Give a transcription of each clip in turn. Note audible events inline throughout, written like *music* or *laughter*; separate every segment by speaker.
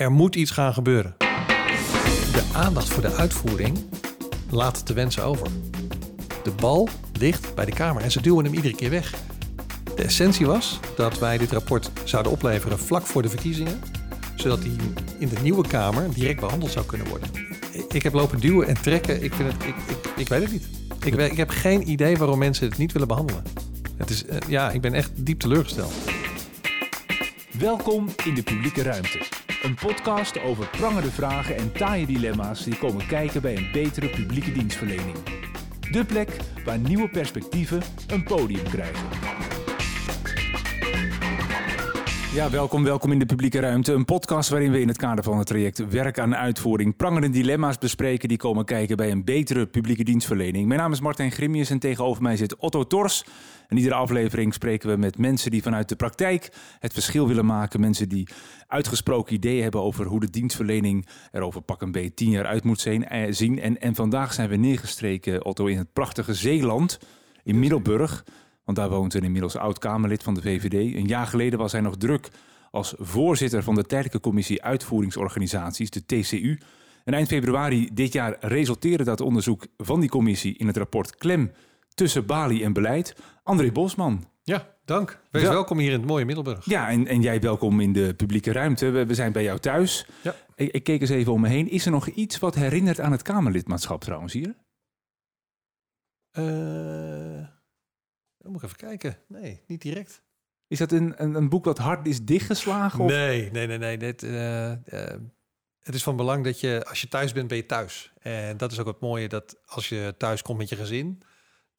Speaker 1: Er moet iets gaan gebeuren. De aandacht voor de uitvoering laat te wensen over. De bal ligt bij de Kamer en ze duwen hem iedere keer weg. De essentie was dat wij dit rapport zouden opleveren vlak voor de verkiezingen, zodat die in de nieuwe Kamer direct behandeld zou kunnen worden. Ik heb lopen duwen en trekken. Ik, vind het, ik, ik, ik weet het niet. Ik, ik heb geen idee waarom mensen het niet willen behandelen. Het is, uh, ja, ik ben echt diep teleurgesteld.
Speaker 2: Welkom in de publieke ruimte. Een podcast over prangende vragen en taaie dilemma's die komen kijken bij een betere publieke dienstverlening. De plek waar nieuwe perspectieven een podium krijgen. Ja, welkom, welkom in de publieke ruimte. Een podcast waarin we in het kader van het traject Werk aan Uitvoering prangende dilemma's bespreken die komen kijken bij een betere publieke dienstverlening. Mijn naam is Martijn Grimius en tegenover mij zit Otto Tors. In iedere aflevering spreken we met mensen die vanuit de praktijk het verschil willen maken. Mensen die uitgesproken ideeën hebben over hoe de dienstverlening er over pak een beetje tien jaar uit moet eh, zien. En, en vandaag zijn we neergestreken, Otto, in het prachtige Zeeland, in Middelburg. Want daar woont een inmiddels oud-Kamerlid van de VVD. Een jaar geleden was hij nog druk als voorzitter van de tijdelijke commissie uitvoeringsorganisaties, de TCU. En eind februari dit jaar resulteerde dat onderzoek van die commissie in het rapport Klem tussen Bali en beleid. André Bosman.
Speaker 1: Ja, dank. Wees Wel welkom hier in het mooie Middelburg.
Speaker 2: Ja, en, en jij welkom in de publieke ruimte. We, we zijn bij jou thuis. Ja. Ik, ik, keek eens even om me heen. Is er nog iets wat herinnert aan het Kamerlidmaatschap trouwens hier?
Speaker 1: Uh, moet ik even kijken. Nee, niet direct.
Speaker 2: Is dat een, een, een boek wat hard is dichtgeslagen? Of?
Speaker 1: Nee, nee, nee. nee. Dit, uh, uh, het is van belang dat je, als je thuis bent, ben je thuis. En dat is ook het mooie, dat als je thuis komt met je gezin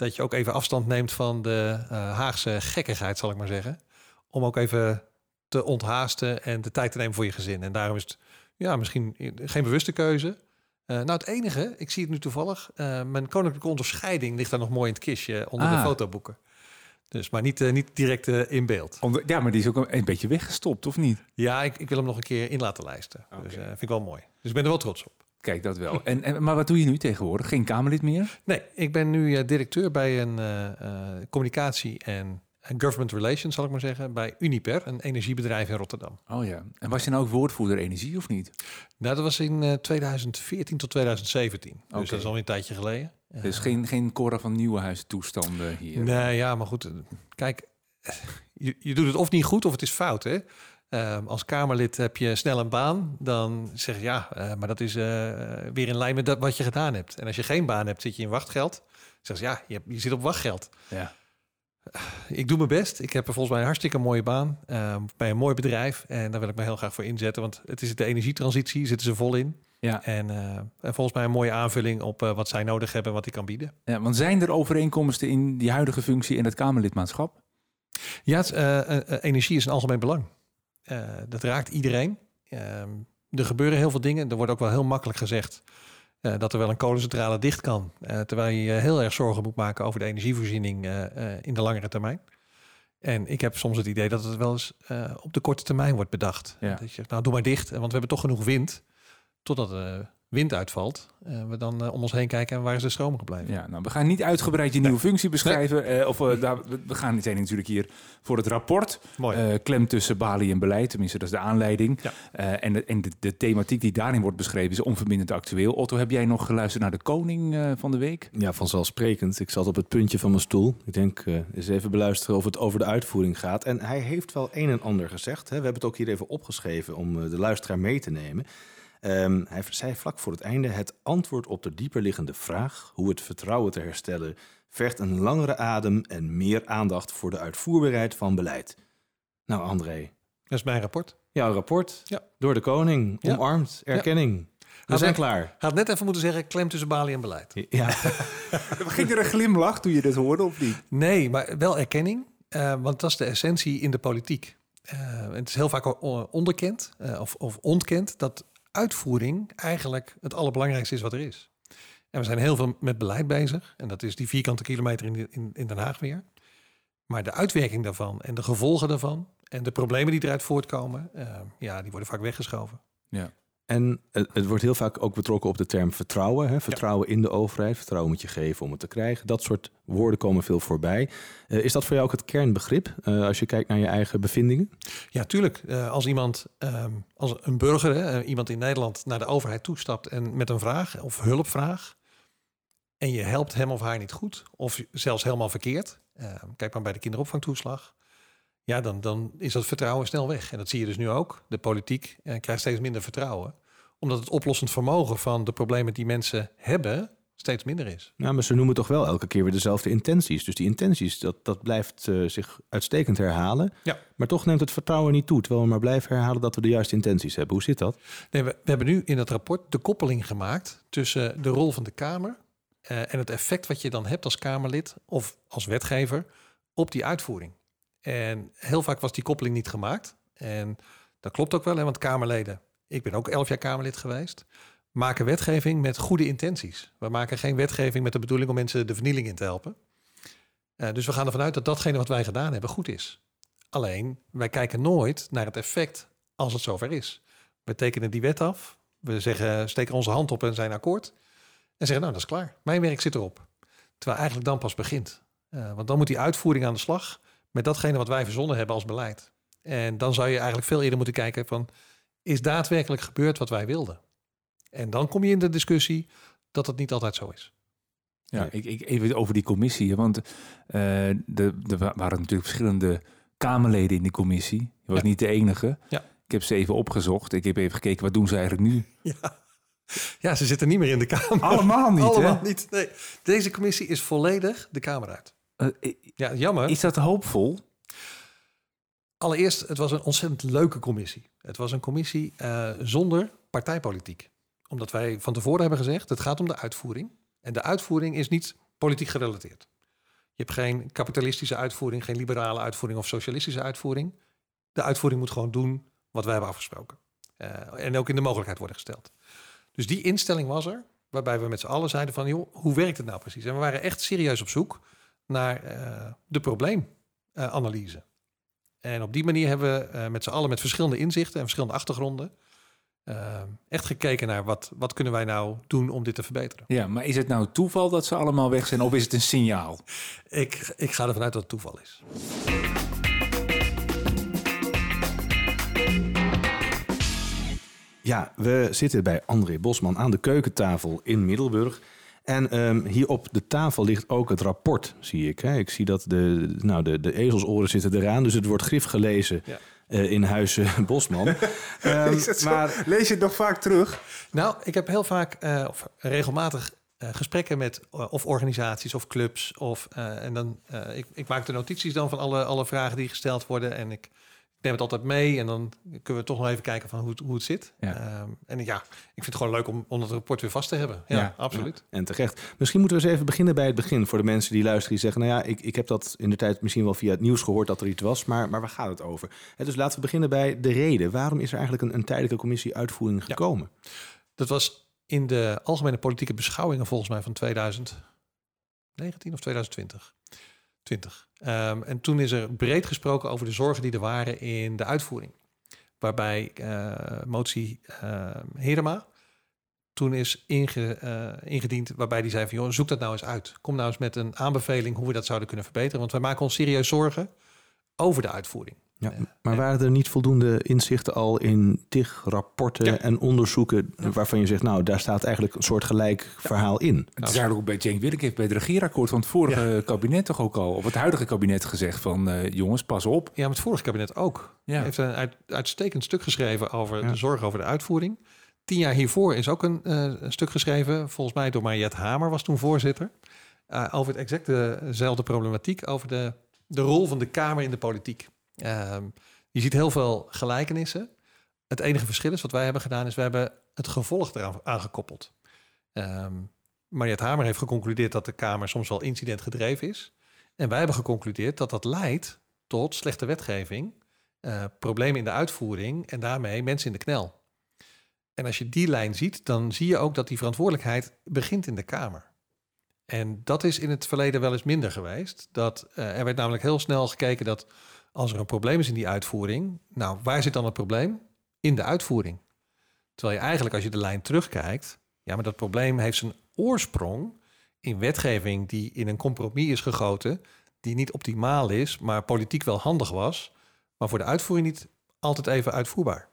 Speaker 1: dat je ook even afstand neemt van de uh, Haagse gekkigheid, zal ik maar zeggen. Om ook even te onthaasten en de tijd te nemen voor je gezin. En daarom is het ja, misschien geen bewuste keuze. Uh, nou, het enige, ik zie het nu toevallig, uh, mijn koninklijke onderscheiding ligt daar nog mooi in het kistje onder ah. de fotoboeken. Dus, maar niet, uh, niet direct in beeld.
Speaker 2: Ja, maar die is ook een, een, beetje weggestopt, of niet?
Speaker 1: Ja, ik, ik, wil hem nog een keer in laten lijsten. Okay. Dus vind ik wel mooi. Dus ik ben er wel trots op.
Speaker 2: Kijk, dat wel. En, en, maar wat doe je nu tegenwoordig? Geen Kamerlid meer?
Speaker 1: Nee, ik ben nu uh, directeur bij een uh, uh, communicatie en government relations, zal ik maar zeggen, bij Uniper, een energiebedrijf in Rotterdam.
Speaker 2: Oh ja. En was je nou ook woordvoerder energie of niet?
Speaker 1: Nou, dat was in 2014 tot 2017. Okay. Dus dat is al een tijdje geleden.
Speaker 2: Dus geen, geen Cora van Nieuwenhuis toestanden hier?
Speaker 1: Nee, ja, maar goed. Kijk, je, je doet het of niet goed of het is fout, hè? Um, als Kamerlid heb je snel een baan, dan zeg je ja, uh, maar dat is uh, weer in lijn met dat wat je gedaan hebt. En als je geen baan hebt, zit je in wachtgeld. Zeg je ja, je, hebt, je zit op wachtgeld. Ja. Uh, ik doe mijn best. Ik heb er volgens mij een hartstikke mooie baan ehm, bij een mooi bedrijf. En daar wil ik me heel graag voor inzetten, want het is de energietransitie, zitten ze vol in. Ja. En, en volgens mij een mooie aanvulling op wat zij nodig hebben, wat ik kan bieden.
Speaker 2: Ja, want zijn er overeenkomsten in die huidige functie in het Kamerlidmaatschap?
Speaker 1: Ja, het, energie is een algemeen belang. Dat raakt iedereen. Uh, er gebeuren heel veel dingen. Er wordt ook wel heel makkelijk gezegd uh, dat er wel een kolencentrale dicht kan. terwijl je heel erg zorgen moet maken over de energievoorziening in de langere termijn. En ik heb soms het idee dat het wel eens op de korte termijn wordt bedacht. Ja. Dat je zegt, nou doe maar dicht, want we hebben toch genoeg wind. Totdat wind uitvalt, uh, we dan uh, om ons heen kijken en waar is de stroom gebleven.
Speaker 2: Ja, nou, we gaan niet uitgebreid je nieuwe nee. functie beschrijven. Nee. Uh, of daar, we gaan meteen natuurlijk hier voor het rapport. Mooi. klem tussen Bali en beleid, tenminste dat is de aanleiding. Ja. en de, en de, de, thematiek die daarin wordt beschreven is onverbindend actueel. Otto, heb jij nog geluisterd naar de koning van de week?
Speaker 3: Ja, vanzelfsprekend. Ik zat op het puntje van mijn stoel. Ik denk eens even beluisteren of het over de uitvoering gaat. En hij heeft wel een en ander gezegd. Hè. We hebben het ook hier even opgeschreven om de luisteraar mee te nemen. Um, hij zei vlak voor het einde: Het antwoord op de dieperliggende vraag hoe het vertrouwen te herstellen vergt een langere adem en meer aandacht voor de uitvoerbaarheid van beleid. Nou, André.
Speaker 1: Dat is mijn rapport.
Speaker 3: Jouw rapport. Ja. Door de koning. Omarmd. Erkenning. Ja. We zijn klaar.
Speaker 1: Had net even moeten zeggen, klem tussen balie en beleid.
Speaker 2: Ja. *laughs* Ging er een glimlach toen je dit hoorde of niet?
Speaker 1: Nee, maar wel erkenning. Uh, want dat is de essentie in de politiek. Uh, het is heel vaak onderkend uh, of, of ontkend dat uitvoering eigenlijk het allerbelangrijkste is wat er is. En we zijn heel veel met beleid bezig. En dat is die vierkante kilometer in, in, in Den Haag weer. Maar de uitwerking daarvan en de gevolgen daarvan en de problemen die eruit voortkomen, uh, ja, die worden vaak weggeschoven.
Speaker 2: Ja.
Speaker 3: En het, wordt heel vaak ook betrokken op de term vertrouwen. Hè? Vertrouwen in de overheid. Vertrouwen moet je geven om het te krijgen. Dat soort woorden komen veel voorbij. Uh, is dat voor jou ook het kernbegrip uh, als je kijkt naar je eigen bevindingen?
Speaker 1: Ja, tuurlijk. Uh, als iemand, um, als een burger, hè, iemand in Nederland naar de overheid toestapt en met een vraag of hulpvraag. En je helpt hem of haar niet goed, of zelfs helemaal verkeerd. Ehm, kijk maar bij de kinderopvangtoeslag ja, dan, dan is dat vertrouwen snel weg. En dat zie je dus nu ook. De politiek eh, krijgt steeds minder vertrouwen. Omdat het oplossend vermogen van de problemen die mensen hebben steeds minder is.
Speaker 3: Ja, maar ze noemen toch wel elke keer weer dezelfde intenties. Dus die intenties, dat, dat blijft uh, zich uitstekend herhalen.
Speaker 1: Ja.
Speaker 3: Maar toch neemt het vertrouwen niet toe. Terwijl we maar blijven herhalen dat we de juiste intenties hebben. Hoe zit dat?
Speaker 1: Nee, we, we hebben nu in het rapport de koppeling gemaakt tussen de rol van de Kamer uh, en het effect wat je dan hebt als Kamerlid of als wetgever op die uitvoering. En heel vaak was die koppeling niet gemaakt. En dat klopt ook wel, hè, want Kamerleden, ik ben ook elf jaar Kamerlid geweest, maken wetgeving met goede intenties. We maken geen wetgeving met de bedoeling om mensen de vernieling in te helpen. Uh, dus we gaan ervan uit dat datgene wat wij gedaan hebben goed is. Alleen, wij kijken nooit naar het effect als het zover is. We tekenen die wet af, we zeggen, steken onze hand op en zijn akkoord. En zeggen, nou, dat is klaar. Mijn werk zit erop. Terwijl eigenlijk dan pas begint. Uh, want dan moet die uitvoering aan de slag met datgene wat wij verzonnen hebben als beleid. En dan zou je eigenlijk veel eerder moeten kijken van, is daadwerkelijk gebeurd wat wij wilden? En dan kom je in de discussie dat het niet altijd zo is.
Speaker 2: Ja, ik, ik even over die commissie, want uh, de, er waren natuurlijk verschillende Kamerleden in die commissie. Je was ja. niet de enige.
Speaker 1: Ja.
Speaker 2: Ik heb ze even opgezocht. Ik heb even gekeken, wat doen ze eigenlijk nu?
Speaker 1: Ja. Ja, ze zitten niet meer in de Kamer.
Speaker 2: Allemaal niet,
Speaker 1: Allemaal
Speaker 2: hè?
Speaker 1: niet. Nee. Deze commissie is volledig de Kamer uit.
Speaker 2: Uh,
Speaker 1: ja, jammer.
Speaker 2: Is dat hoopvol?
Speaker 1: Allereerst, het was een ontzettend leuke commissie. Het was een commissie uh, zonder partijpolitiek. Omdat wij van tevoren hebben gezegd, het gaat om de uitvoering. En de uitvoering is niet politiek gerelateerd. Je hebt geen kapitalistische uitvoering, geen liberale uitvoering of socialistische uitvoering. De uitvoering moet gewoon doen wat wij hebben afgesproken. Uh, en ook in de mogelijkheid worden gesteld. Dus die instelling was er, waarbij we met z'n allen zeiden van, hoe werkt het nou precies? En we waren echt serieus op zoek naar uh, de probleemanalyse. En op die manier hebben we uh, met z'n allen met verschillende inzichten en verschillende achtergronden uh, echt gekeken naar wat, wat kunnen wij nou doen om dit te verbeteren.
Speaker 2: Ja, maar is het nou toeval dat ze allemaal weg zijn of is het een signaal?
Speaker 1: Ik, ik ga ervan uit dat het toeval is.
Speaker 3: Ja, we zitten bij André Bosman aan de keukentafel in Middelburg. En um, hier op de tafel ligt ook het rapport, zie ik. Hè? Ik zie dat de, nou, de, de ezelsoren zitten eraan, dus het wordt grif gelezen ja. uh, in huis Bosman. *laughs*
Speaker 2: um, maar lees je het nog vaak terug?
Speaker 1: Nou, ik heb heel vaak, uh, of regelmatig uh, gesprekken met of organisaties of clubs. Of, en dan, ik, ik maak de notities dan van alle, alle vragen die gesteld worden. En ik neem het altijd mee en dan kunnen we toch nog even kijken van hoe het, hoe het zit.
Speaker 2: Ja.
Speaker 1: Um, en ja, ik vind het gewoon leuk om, om het rapport weer vast te hebben. Ja, ja absoluut.
Speaker 3: Ja, en terecht. Misschien moeten we eens even beginnen bij het begin voor de mensen die luisteren die zeggen, nou ja, ik, ik heb dat in de tijd misschien wel via het nieuws gehoord dat er iets was, maar, maar waar gaat het over? He, dus laten we beginnen bij de reden. Waarom is er eigenlijk een, een tijdelijke commissie uitvoering gekomen?
Speaker 1: Dat was in de algemene politieke beschouwingen volgens mij van 2019 of 2020. 20. Um, en toen is er breed gesproken over de zorgen die er waren in de uitvoering. Waarbij uh, motie uh, Herema toen is inge, uh, ingediend, waarbij die zei van joh, zoek dat nou eens uit. Kom nou eens met een aanbeveling hoe we dat zouden kunnen verbeteren. Want wij maken ons serieus zorgen over de uitvoering.
Speaker 3: Ja, maar waren er niet voldoende inzichten al in tig rapporten ja. en onderzoeken waarvan je zegt, nou, daar staat eigenlijk een soort gelijk ja. verhaal in?
Speaker 2: Het is eigenlijk ook bij Cenk Willink heeft bij het regeerakkoord van het vorige ja. kabinet toch ook al, of het huidige kabinet gezegd van, uh, jongens, pas op.
Speaker 1: Ja, maar het vorige kabinet ook. Ja. heeft een uit, uitstekend stuk geschreven over de zorg over de uitvoering. Tien jaar hiervoor is ook een, uh, stuk geschreven, volgens mij door Mariette Hamer was toen voorzitter, uh, over het exact dezelfde problematiek, over de, de rol van de Kamer in de politiek. Um, je ziet heel veel gelijkenissen. Het enige verschil is wat wij hebben gedaan, is we hebben het gevolg eraan aangekoppeld. Um, Mariette Hamer heeft geconcludeerd dat de Kamer soms wel incidentgedreven is. En wij hebben geconcludeerd dat dat leidt tot slechte wetgeving, uh, problemen in de uitvoering en daarmee mensen in de knel. En als je die lijn ziet, dan zie je ook dat die verantwoordelijkheid begint in de Kamer. En dat is in het verleden wel eens minder geweest. Dat, uh, er werd namelijk heel snel gekeken dat als er een probleem is in die uitvoering, nou, waar zit dan het probleem? In de uitvoering. Terwijl je eigenlijk, als je de lijn terugkijkt, ja, maar dat probleem heeft zijn oorsprong in wetgeving die in een compromis is gegoten, die niet optimaal is, maar politiek wel handig was, maar voor de uitvoering niet altijd even uitvoerbaar.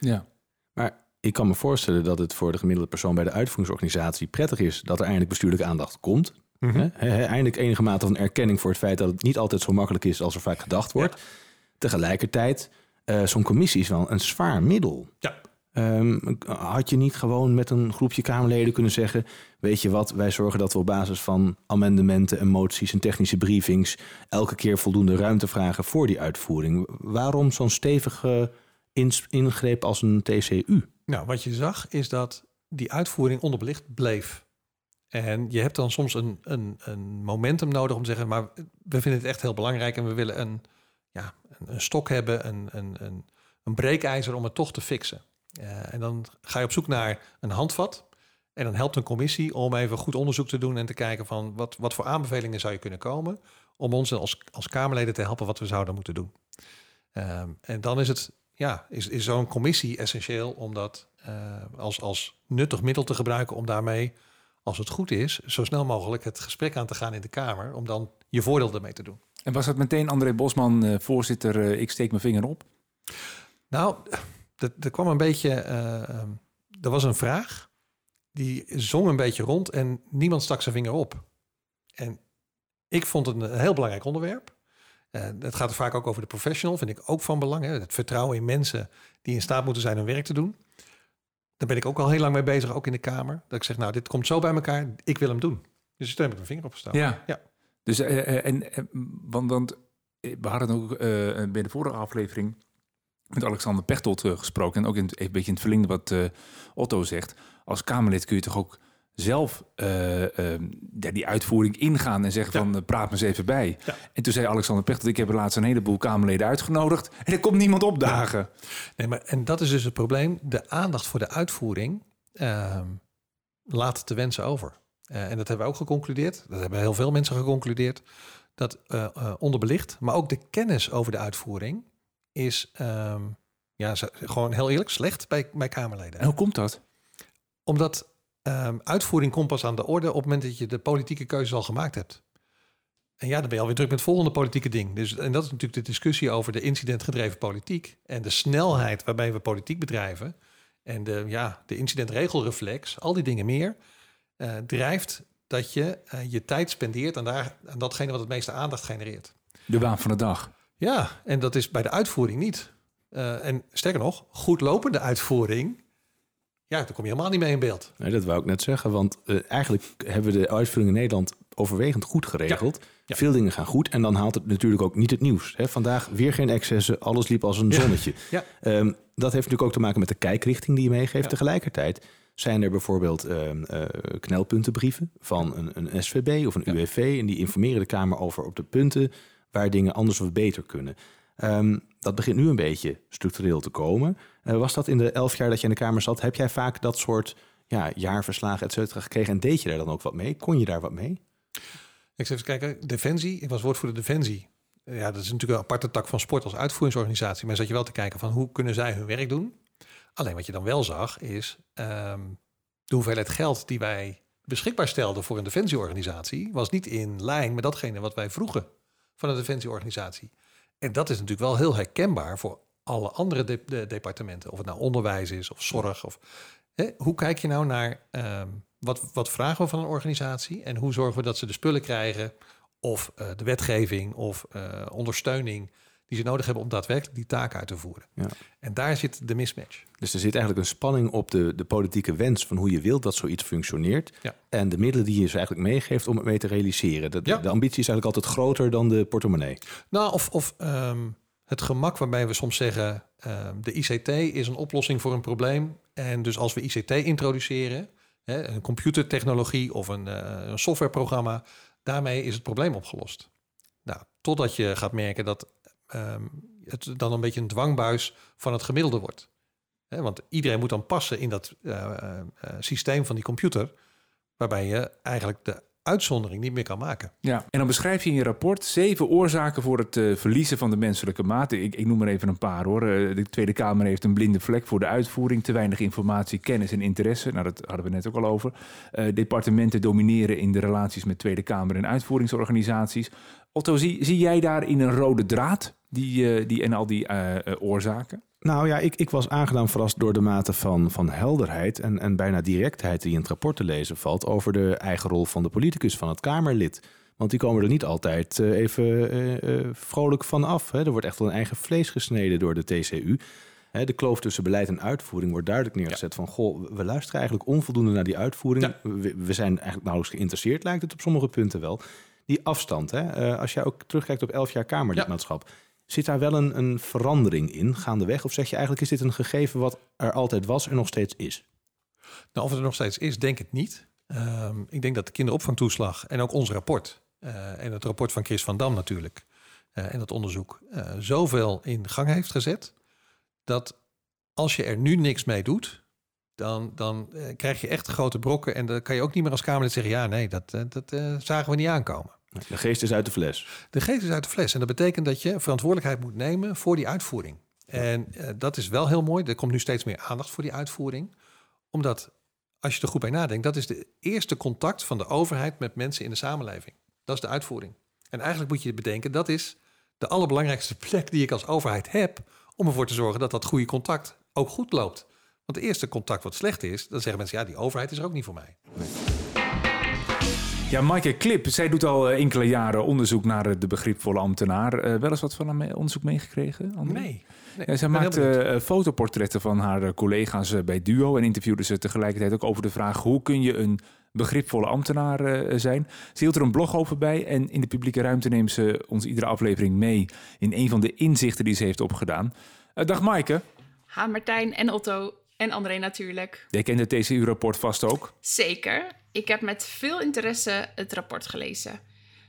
Speaker 2: Ja.
Speaker 3: Maar ik kan me voorstellen dat het voor de gemiddelde persoon bij de uitvoeringsorganisatie prettig is dat er eindelijk bestuurlijke aandacht komt.
Speaker 1: Mhm.
Speaker 3: He- Eindelijk enige mate van erkenning voor het feit dat het niet altijd zo makkelijk is als er vaak gedacht wordt. Tegelijkertijd, eh, zo'n commissie is wel een zwaar middel.
Speaker 1: Ja.
Speaker 3: Ehm, had je niet gewoon met een groepje Kamerleden kunnen zeggen: Weet je wat, wij zorgen dat we op basis van amendementen en moties en technische briefings elke keer voldoende ruimte vragen voor die uitvoering? Waarom zo'n stevige ingreep als een TCU?
Speaker 1: Nou, wat je zag is dat die uitvoering onderbelicht bleef. En je hebt dan soms een, een, een momentum nodig om te zeggen, maar we vinden het echt heel belangrijk en we willen een, ja, een, stok hebben, een, een, een, een breekijzer om het toch te fixen. Eh, en dan ga je op zoek naar een handvat. En dan helpt een commissie om even goed onderzoek te doen en te kijken van wat, wat voor aanbevelingen zou je kunnen komen om ons als, als Kamerleden te helpen wat we zouden moeten doen. Ehm, en dan is het, ja, is, is zo'n commissie essentieel om dat eh, als, als nuttig middel te gebruiken om daarmee, als het goed is, zo snel mogelijk het gesprek aan te gaan in de Kamer, om dan je voordeel ermee te doen.
Speaker 2: En was dat meteen André Bosman, eh, voorzitter, eh, ik steek mijn vinger op?
Speaker 1: Nou, er er kwam een beetje, ehm, er was een vraag, die zong een beetje rond en niemand stak zijn vinger op. En ik vond het een heel belangrijk onderwerp. Eh, het gaat vaak ook over de professional, vind ik ook van belang. Hè? Het vertrouwen in mensen die in staat moeten zijn hun werk te doen. Daar ben ik ook al heel lang mee bezig, ook in de Kamer. Dat ik zeg, nou, dit komt zo bij elkaar, ik wil hem doen. Dus toen heb ik mijn vinger opgestoken.
Speaker 2: Ja.
Speaker 1: Ja.
Speaker 2: Dus, eh, eh, en, eh, want, want we hadden ook bij de vorige aflevering met Alexander Pechtold gesproken. En ook in, een beetje in het verlengde wat Otto zegt. Als Kamerlid kun je toch ook zelf eh, eh, ja, die uitvoering ingaan en zeggen
Speaker 1: Ja.
Speaker 2: van eh, praat me eens even bij.
Speaker 1: Ja.
Speaker 2: En toen zei Alexander Pechtold, ik heb laatst een heleboel Kamerleden uitgenodigd. En er komt niemand opdagen.
Speaker 1: Nee, maar en dat is dus het probleem. De aandacht voor de uitvoering ehm, laat te wensen over. Eh, en dat hebben we ook geconcludeerd. Dat hebben heel veel mensen geconcludeerd. Dat onderbelicht, maar ook de kennis over de uitvoering is ehm, ja, gewoon heel eerlijk slecht bij, bij Kamerleden.
Speaker 2: En hoe komt dat?
Speaker 1: Omdat ehm, uitvoering komt pas aan de orde op het moment dat je de politieke keuzes al gemaakt hebt. En ja, dan ben je alweer druk met het volgende politieke ding. Dus, en dat is natuurlijk de discussie over de incidentgedreven politiek. En de snelheid waarmee we politiek bedrijven. En de, ja, de incidentregelreflex, al die dingen meer. eh, drijft dat je eh, je tijd spendeert aan, daar, aan datgene wat het meeste aandacht genereert.
Speaker 2: De waan van de dag.
Speaker 1: Ja, en dat is bij de uitvoering niet. Eh, en sterker nog, goed lopende uitvoering. Ja, daar kom je helemaal niet mee in beeld.
Speaker 3: Nee, dat wou ik net zeggen, want eh, eigenlijk hebben we de uitvoering in Nederland overwegend goed geregeld.
Speaker 1: Ja.
Speaker 3: Veel dingen gaan goed en dan haalt het natuurlijk ook niet het nieuws. Hè? Vandaag weer geen excessen, alles liep als een zonnetje. *laughs*
Speaker 1: Ja.
Speaker 3: Ehm, dat heeft natuurlijk ook te maken met de kijkrichting die je meegeeft. Tegelijkertijd zijn er bijvoorbeeld ehm, eh, knelpuntenbrieven van een, een SVB of een. UWV. En die informeren de Kamer over op de punten waar dingen anders of beter kunnen. Ehm, dat begint nu een beetje structureel te komen. Eh, was dat in de elf jaar dat je in de Kamer zat? Heb jij vaak dat soort ja, jaarverslagen, et cetera, gekregen? En deed je daar dan ook wat mee? Kon je daar wat mee?
Speaker 1: Ik zal even kijken. Defensie. Ik was woordvoerder Defensie. Ja, dat is natuurlijk een aparte tak van sport als uitvoeringsorganisatie. Maar zat je wel te kijken van hoe kunnen zij hun werk doen? Alleen wat je dan wel zag is ehm, de hoeveelheid geld die wij beschikbaar stelden voor een defensieorganisatie was niet in lijn met datgene wat wij vroegen van een defensieorganisatie. En dat is natuurlijk wel heel herkenbaar voor alle andere de- de departementen. Of het nou onderwijs is of zorg. Of, hè, hoe kijk je nou naar ehm, wat, wat vragen we van een organisatie en hoe zorgen we dat ze de spullen krijgen of eh, de wetgeving of eh, ondersteuning die ze nodig hebben om daadwerkelijk die taak uit te voeren.
Speaker 3: Ja.
Speaker 1: En daar zit de mismatch.
Speaker 3: Dus er zit eigenlijk een spanning op de, de politieke wens van hoe je wilt dat zoiets functioneert.
Speaker 1: Ja.
Speaker 3: En de middelen die je ze eigenlijk meegeeft om het mee te realiseren. De,
Speaker 1: Ja.
Speaker 3: de ambitie is eigenlijk altijd groter dan de portemonnee.
Speaker 1: Nou, of, of ehm, het gemak waarbij we soms zeggen... ehm, de ICT is een oplossing voor een probleem. En dus als we ICT introduceren... Hè, een computertechnologie of een, eh, een softwareprogramma... daarmee is het probleem opgelost. Nou, totdat je gaat merken dat ehm, het dan een beetje een dwangbuis van het gemiddelde wordt. Want iedereen moet dan passen in dat eh, eh, eh, systeem van die computer... waarbij je eigenlijk de uitzondering niet meer kan maken.
Speaker 2: Ja, en dan beschrijf je in je rapport zeven oorzaken voor het verliezen van de menselijke maat. Ik, ik noem er even een paar hoor. De Tweede Kamer heeft een blinde vlek voor de uitvoering, te weinig informatie, kennis en interesse. Nou, dat hadden we net ook al over. Departementen domineren in de relaties met Tweede Kamer en uitvoeringsorganisaties. Otto, zie, zie jij daarin een rode draad die, die, en al die oorzaken?
Speaker 3: Nou ja, ik, ik was aangedaan verrast door de mate van, van helderheid en, en bijna directheid die in het rapport te lezen valt over de eigen rol van de politicus, van het Kamerlid. Want die komen er niet altijd even vrolijk van af. Hè. Er wordt echt wel een eigen vlees gesneden door de TCU. Hè, de kloof tussen beleid en uitvoering wordt duidelijk neergezet van... goh, we luisteren eigenlijk onvoldoende naar die uitvoering. Ja. We, we, zijn eigenlijk nauwelijks geïnteresseerd, lijkt het op sommige punten wel. Die afstand, hè, als jij ook terugkijkt op elf jaar Kamerlidmaatschap... Ja Zit daar wel een, een verandering in gaandeweg? Of zeg je eigenlijk, is dit een gegeven wat er altijd was en nog steeds is?
Speaker 1: Nou, of het er nog steeds is, denk ik niet. Um, ik denk dat de kinderopvangtoeslag en ook ons rapport... Uh, en het rapport van Chris van Dam natuurlijk... Uh, en dat onderzoek uh, zoveel in gang heeft gezet... dat als je er nu niks mee doet... dan, dan krijg je echt grote brokken... en dan kan je ook niet meer als Kamerlid zeggen... ja, nee, dat, dat zagen we niet aankomen.
Speaker 3: De geest is uit de fles.
Speaker 1: De geest is uit de fles. En dat betekent dat je verantwoordelijkheid moet nemen voor die uitvoering. En uh, dat is wel heel mooi. Er komt nu steeds meer aandacht voor die uitvoering. Omdat, als je er goed bij nadenkt, dat is de eerste contact van de overheid met mensen in de samenleving. Dat is de uitvoering. En eigenlijk moet je bedenken, dat is de allerbelangrijkste *laughs* plek die ik als overheid heb om ervoor te zorgen dat dat goede contact ook goed loopt. Want de eerste contact wat slecht is, dan zeggen mensen, ja, die overheid is er ook niet voor mij. Nee.
Speaker 2: Ja, Maaike Klip, zij doet al eh, enkele jaren onderzoek naar eh, de begripvolle ambtenaar. Uh, wel eens wat van haar onderzoek meegekregen?
Speaker 1: André? Nee.
Speaker 2: nee ja, zij maakt uh, fotoportretten van haar collega's bij Duo en interviewde ze tegelijkertijd ook over de vraag hoe kun je een begripvolle ambtenaar zijn. Ze hield er een blog over bij en in de publieke ruimte neemt ze ons iedere aflevering mee in een van de inzichten die ze heeft opgedaan. dag Maaike.
Speaker 4: Ha Martijn en Otto en André natuurlijk.
Speaker 2: Jij kent het TCU-rapport vast ook?
Speaker 4: Zeker. Ik heb met veel interesse het rapport gelezen.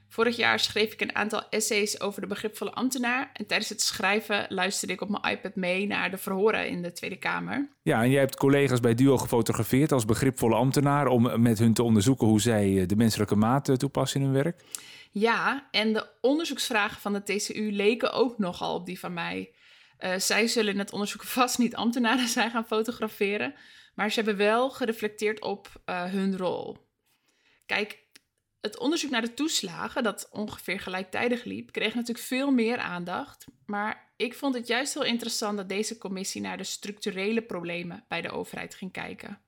Speaker 4: Vorig jaar schreef ik een aantal essays over de begripvolle ambtenaar. En tijdens het schrijven luisterde ik op mijn iPad mee naar de verhoren in de Tweede Kamer.
Speaker 2: Ja, en jij hebt collega's bij Duo gefotografeerd als begripvolle ambtenaar om met hun te onderzoeken hoe zij eh, de menselijke maat eh, toepassen in hun werk.
Speaker 4: Ja, en de onderzoeksvragen van de TCU leken ook nogal op die van mij. Uh, zij zullen in het onderzoek *laughs* vast niet ambtenaren zijn gaan fotograferen, maar ze hebben wel gereflecteerd op uh, hun rol. Kijk, het onderzoek naar de toeslagen, dat ongeveer gelijktijdig liep, kreeg natuurlijk veel meer aandacht. Maar ik vond het juist heel interessant dat deze commissie naar de structurele problemen bij de overheid ging kijken.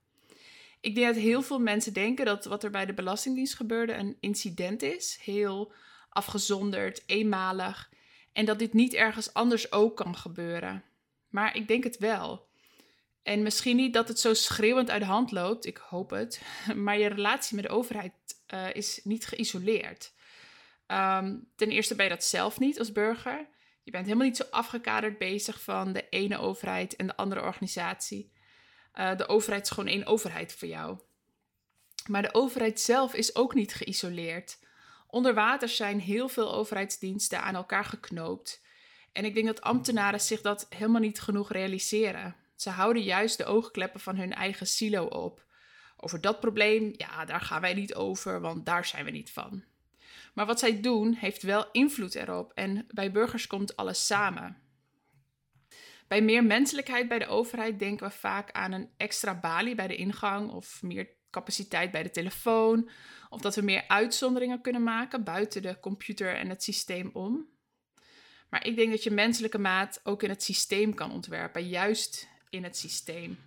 Speaker 4: Ik denk dat heel veel mensen denken dat wat er bij de Belastingdienst gebeurde een incident is, heel afgezonderd, eenmalig, en dat dit niet ergens anders ook kan gebeuren. Maar ik denk het wel. En misschien niet dat het zo schreeuwend uit de hand loopt, ik hoop het, *laughs* maar je relatie met de overheid uh, is niet geïsoleerd. Um, ten eerste ben je dat zelf niet als burger. Je bent helemaal niet zo afgekaderd bezig van de ene overheid en de andere organisatie. Uh, de overheid is gewoon één overheid voor jou. Maar de overheid zelf is ook niet geïsoleerd. Onder water zijn heel veel overheidsdiensten aan elkaar geknoopt. En ik denk dat ambtenaren zich dat helemaal niet genoeg realiseren. Ze houden juist de oogkleppen van hun eigen silo op. Over dat probleem, ja, daar gaan wij niet over, want daar zijn we niet van. Maar wat zij doen, heeft wel invloed erop en bij burgers komt alles samen. Bij meer menselijkheid bij de overheid denken we vaak aan een extra balie bij de ingang of meer capaciteit bij de telefoon, of dat we meer uitzonderingen kunnen maken buiten de computer en het systeem om. Maar ik denk dat je menselijke maat ook in het systeem kan ontwerpen, juist in het systeem.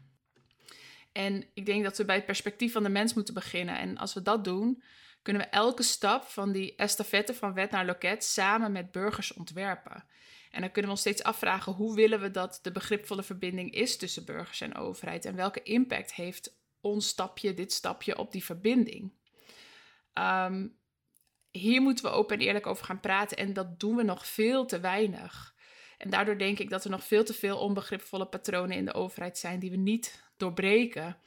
Speaker 4: En ik denk dat we bij het perspectief van de mens moeten beginnen. En als we dat doen, kunnen we elke stap van die estafette van wet naar loket samen met burgers ontwerpen. En dan kunnen we ons steeds afvragen hoe willen we dat de begripvolle verbinding is tussen burgers en overheid en welke impact heeft ons stapje, dit stapje op die verbinding. Um, hier moeten we open en eerlijk over gaan praten en dat doen we nog veel te weinig. En daardoor denk ik dat er nog veel te veel onbegripvolle patronen in de overheid zijn die we niet doorbreken.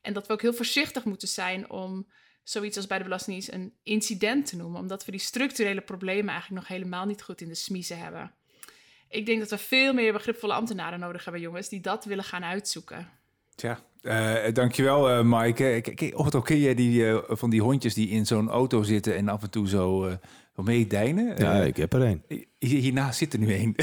Speaker 4: En dat we ook heel voorzichtig moeten zijn om zoiets als bij de Belastingdienst een incident te noemen, omdat we die structurele problemen eigenlijk nog helemaal niet goed in de smiezen hebben. Ik denk dat we veel meer begripvolle ambtenaren nodig hebben, jongens, die dat willen gaan uitzoeken.
Speaker 2: Tja, uh, dankjewel uh, Maaike. Of ken jij die, van die hondjes die in zo'n auto zitten en af en toe zo, zo meedijnen?
Speaker 3: Ja, ik heb er een.
Speaker 2: Hiernaast zit er nu een.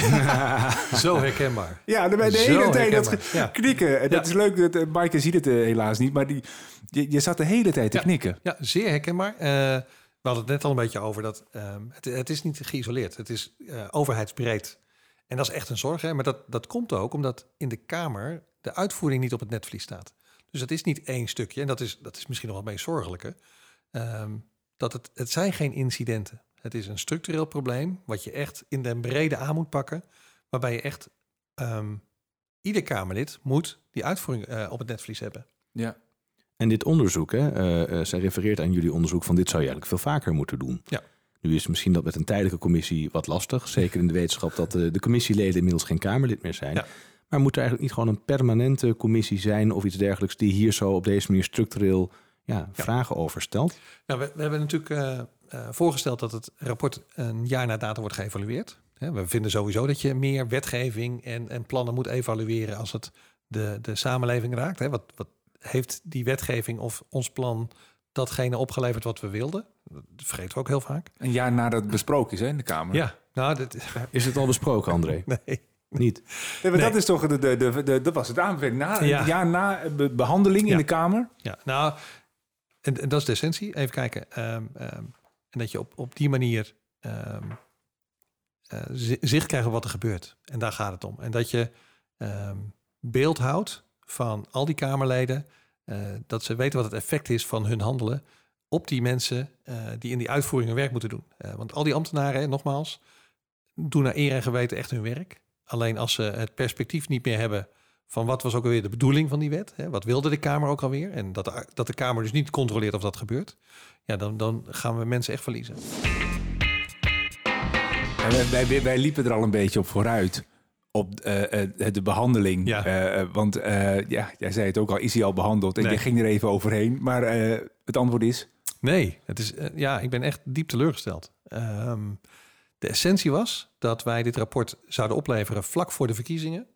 Speaker 2: *laughs*
Speaker 1: zo herkenbaar.
Speaker 2: Ja, dan ben de hele tijd dat ja. knikken. Dat is leuk, dat, Maaike ziet het helaas niet, maar die, je, je zat de hele tijd te knikken.
Speaker 1: Ja, zeer herkenbaar. we hadden het net al een beetje over dat ehm, het, het, is niet geïsoleerd. Het is overheidsbreed. En dat is echt een zorg, hè? maar dat, dat komt ook omdat in de Kamer de uitvoering niet op het netvlies staat. Dus dat is niet één stukje, en dat is, dat is misschien nog wel meest zorgelijke. Um, dat het, het zijn geen incidenten. Het is een structureel probleem wat je echt in den brede aan moet pakken. Waarbij je echt um, ieder Kamerlid moet die uitvoering uh, op het netvlies hebben.
Speaker 2: Ja.
Speaker 3: En dit onderzoek, hè, uh, zij refereert aan jullie onderzoek van dit zou je eigenlijk veel vaker moeten doen.
Speaker 1: Ja.
Speaker 3: Nu is misschien dat met een tijdelijke commissie wat lastig. Zeker in de wetenschap dat de, de commissieleden inmiddels geen Kamerlid meer zijn.
Speaker 1: Ja.
Speaker 3: Maar moet er eigenlijk niet gewoon een permanente commissie zijn of iets dergelijks die hier zo op deze manier structureel ja, vragen over stelt?
Speaker 1: Nou, we, we hebben natuurlijk voorgesteld dat het rapport een jaar na datum wordt geëvalueerd. we vinden sowieso dat je meer wetgeving en, en plannen moet evalueren als het de, de samenleving raakt. Hè. Wat, wat heeft die wetgeving of ons plan datgene opgeleverd wat we wilden? Dat vergeten we ook heel vaak.
Speaker 2: Een jaar nadat het besproken is hè, in de Kamer.
Speaker 1: Ja, nou, dit...
Speaker 3: is *laughs* het al besproken, André? *laughs*
Speaker 1: nee.
Speaker 3: Niet.
Speaker 2: Nee, maar dat is toch de, de, de, de, dat was het aanbeveling. Na, ja. Een jaar na behandeling in de Kamer.
Speaker 1: Ja, nou, en, en, dat is de essentie. Even kijken. Um, um, en dat je op, op die manier um, uh, zicht krijgt op wat er gebeurt. En daar gaat het om. En dat je beeld houdt van al die Kamerleden. Uh, dat ze weten wat het effect is van hun handelen op die mensen uh, die in die uitvoering hun werk moeten doen. want al die ambtenaren, nogmaals, doen naar eer en geweten echt hun werk. Alleen als ze het perspectief niet meer hebben van wat was ook alweer de bedoeling van die wet. Hè? Wat wilde de Kamer ook alweer? En dat de, dat de Kamer dus niet controleert of dat gebeurt. Ja, dan, dan gaan we mensen echt verliezen.
Speaker 2: wij, wij, wij, liepen er al een beetje op vooruit. Op uh, de behandeling.
Speaker 1: Ja.
Speaker 2: Uh, want ja, jij zei het ook al, is hij al behandeld? En nee. je ging er even overheen. Maar het antwoord is...
Speaker 1: Nee, het is, ja, ik ben echt diep teleurgesteld. Um, de essentie was dat wij dit rapport zouden opleveren vlak voor de verkiezingen,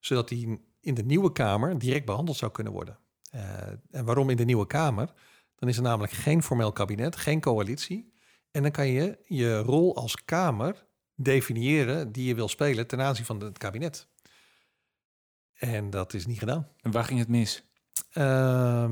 Speaker 1: zodat die in de nieuwe Kamer direct behandeld zou kunnen worden. Uh, en waarom in de nieuwe Kamer? Dan is er namelijk geen formeel kabinet, geen coalitie. En dan kan je je rol als Kamer definiëren die je wil spelen ten aanzien van het kabinet. En dat is niet gedaan.
Speaker 2: En waar ging het mis?
Speaker 1: Uh,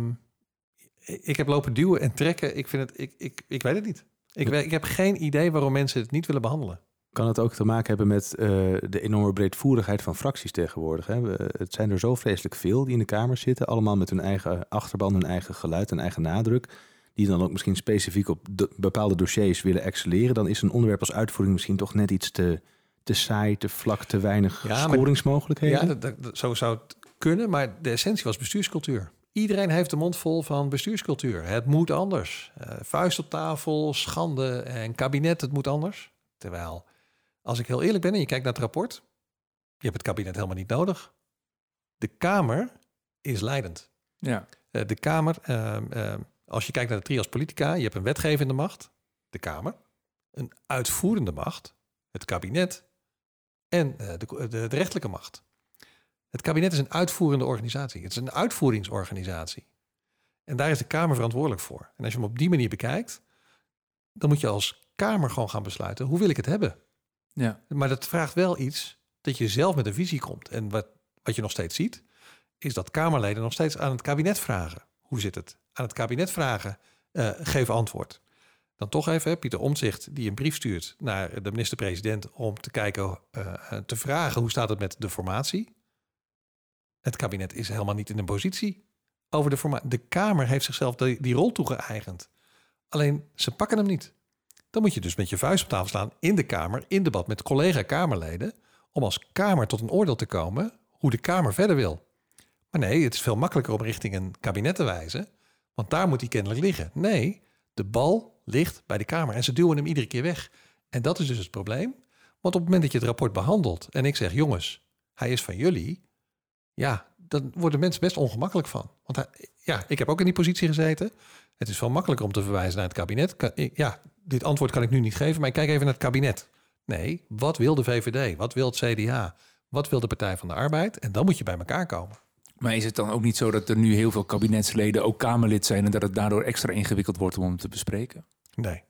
Speaker 1: ik heb lopen duwen en trekken. Ik, vind het, ik, ik, ik weet het niet. Ik, ik heb geen idee waarom mensen het niet willen behandelen.
Speaker 3: Kan het ook te maken hebben met uh, de enorme breedvoerigheid van fracties tegenwoordig? Hè? Het zijn er zo vreselijk veel die in de Kamer zitten, allemaal met hun eigen achterban, hun eigen geluid en eigen nadruk, die dan ook misschien specifiek op bepaalde dossiers willen excelleren. Dan is een onderwerp als uitvoering misschien toch net iets te, te saai, te vlak, te weinig ja, scoringsmogelijkheden.
Speaker 1: Ja, dat, dat, zo zou het kunnen, maar de essentie was bestuurscultuur. Iedereen heeft de mond vol van bestuurscultuur. Het moet anders. Uh, vuist op tafel, schande en kabinet, het moet anders. Terwijl, als ik heel eerlijk ben en je kijkt naar het rapport, je hebt het kabinet helemaal niet nodig. De Kamer is leidend.
Speaker 2: Ja.
Speaker 1: Uh, de Kamer, uh, als je kijkt naar de trias politica, je hebt een wetgevende macht, de Kamer, een uitvoerende macht, het kabinet en de, de, de rechtelijke macht. Het kabinet is een uitvoerende organisatie. Het is een uitvoeringsorganisatie. En daar is de Kamer verantwoordelijk voor. En als je hem op die manier bekijkt, dan moet je als Kamer gewoon gaan besluiten: hoe wil ik het hebben?
Speaker 2: Ja.
Speaker 1: Maar dat vraagt wel iets dat je zelf met een visie komt. En wat, wat je nog steeds ziet, is dat Kamerleden nog steeds aan het kabinet vragen: hoe zit het? Aan het kabinet vragen: uh, geef antwoord. Dan toch even Pieter Omtzigt die een brief stuurt naar de minister-president om te kijken, uh, te vragen hoe staat het met de formatie. Het kabinet is helemaal niet in een positie over de formatie. De Kamer heeft zichzelf die, die rol toegeëigend. Alleen ze pakken hem niet. Dan moet je dus met je vuist op tafel slaan in de Kamer, in debat met collega-Kamerleden, om als Kamer tot een oordeel te komen hoe de Kamer verder wil. Maar nee, het is veel makkelijker om richting een kabinet te wijzen, want daar moet hij kennelijk liggen. Nee, de bal ligt bij de Kamer en ze duwen hem iedere keer weg. En dat is dus het probleem. Want op het moment dat je het rapport behandelt en ik zeg, jongens, hij is van jullie, ja, dan worden mensen best ongemakkelijk van. Want ja, ik heb ook in die positie gezeten. Het is veel makkelijker om te verwijzen naar het kabinet. Ja, dit antwoord kan ik nu niet geven, maar ik kijk even naar het kabinet. Nee, wat wil de VVD? Wat wil het CDA? Wat wil de Partij van de Arbeid? En dan moet je bij elkaar komen.
Speaker 2: Maar is het dan ook niet zo dat er nu heel veel kabinetsleden ook Kamerlid zijn en dat het daardoor extra ingewikkeld wordt om hem te bespreken?
Speaker 1: Nee,